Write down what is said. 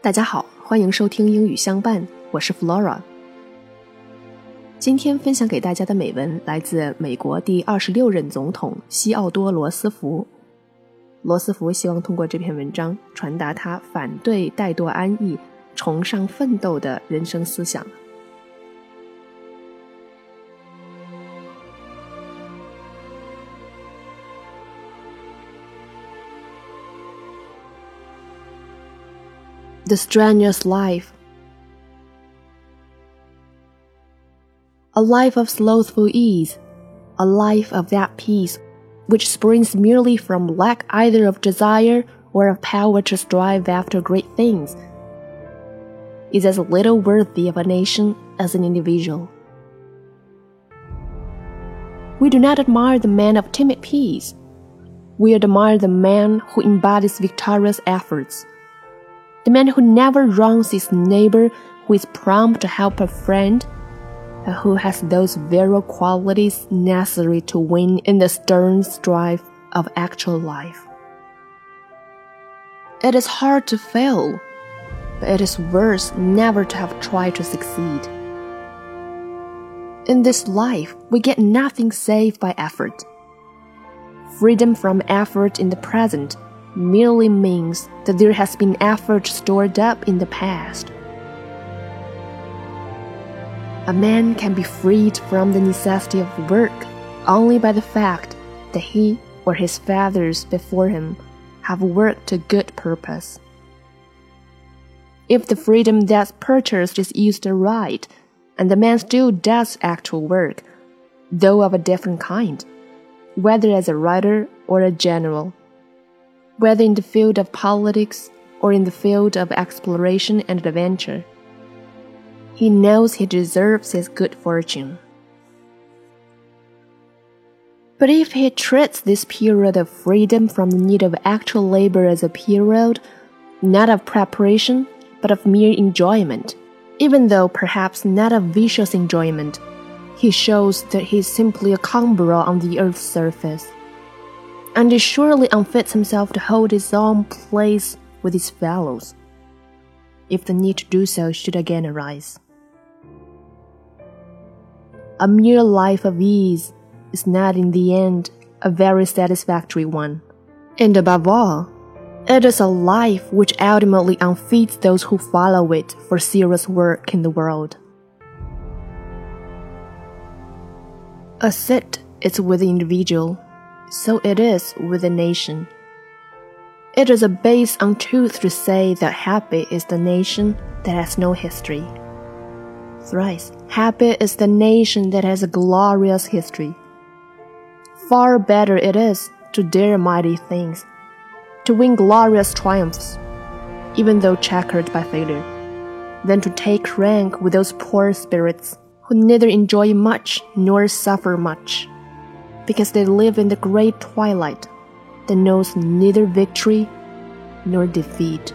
大家好，欢迎收听英语相伴，我是 Flora。今天分享给大家的美文来自美国第二十六任总统西奥多·罗斯福。罗斯福希望通过这篇文章传达他反对怠惰安逸、崇尚奋斗的人生思想。The strenuous life. A life of slothful ease, a life of that peace which springs merely from lack either of desire or of power to strive after great things, is as little worthy of a nation as an individual. We do not admire the man of timid peace. We admire the man who embodies victorious efforts the man who never wrongs his neighbor, who is prompt to help a friend, and who has those virile qualities necessary to win in the stern strife of actual life. It is hard to fail, but it is worse never to have tried to succeed. In this life, we get nothing save by effort. Freedom from effort in the present merely means that there has been effort stored up in the past. A man can be freed from the necessity of work only by the fact that he or his fathers before him have worked to good purpose. If the freedom thus purchased is used aright, and the man still does actual work, though of a different kind, whether as a writer or a general, whether in the field of politics or in the field of exploration and adventure. He knows he deserves his good fortune. But if he treats this period of freedom from the need of actual labor as a period, not of preparation, but of mere enjoyment, even though perhaps not of vicious enjoyment, he shows that he is simply a cumberer on the earth's surface and he surely unfits himself to hold his own place with his fellows, if the need to do so should again arise. A mere life of ease is not in the end a very satisfactory one, and above all, it is a life which ultimately unfits those who follow it for serious work in the world. A sit is with the individual so it is with the nation. It is a base untruth to say that happy is the nation that has no history. Thrice, happy is the nation that has a glorious history. Far better it is to dare mighty things, to win glorious triumphs, even though checkered by failure, than to take rank with those poor spirits who neither enjoy much nor suffer much because they live in the great twilight that knows neither victory nor defeat.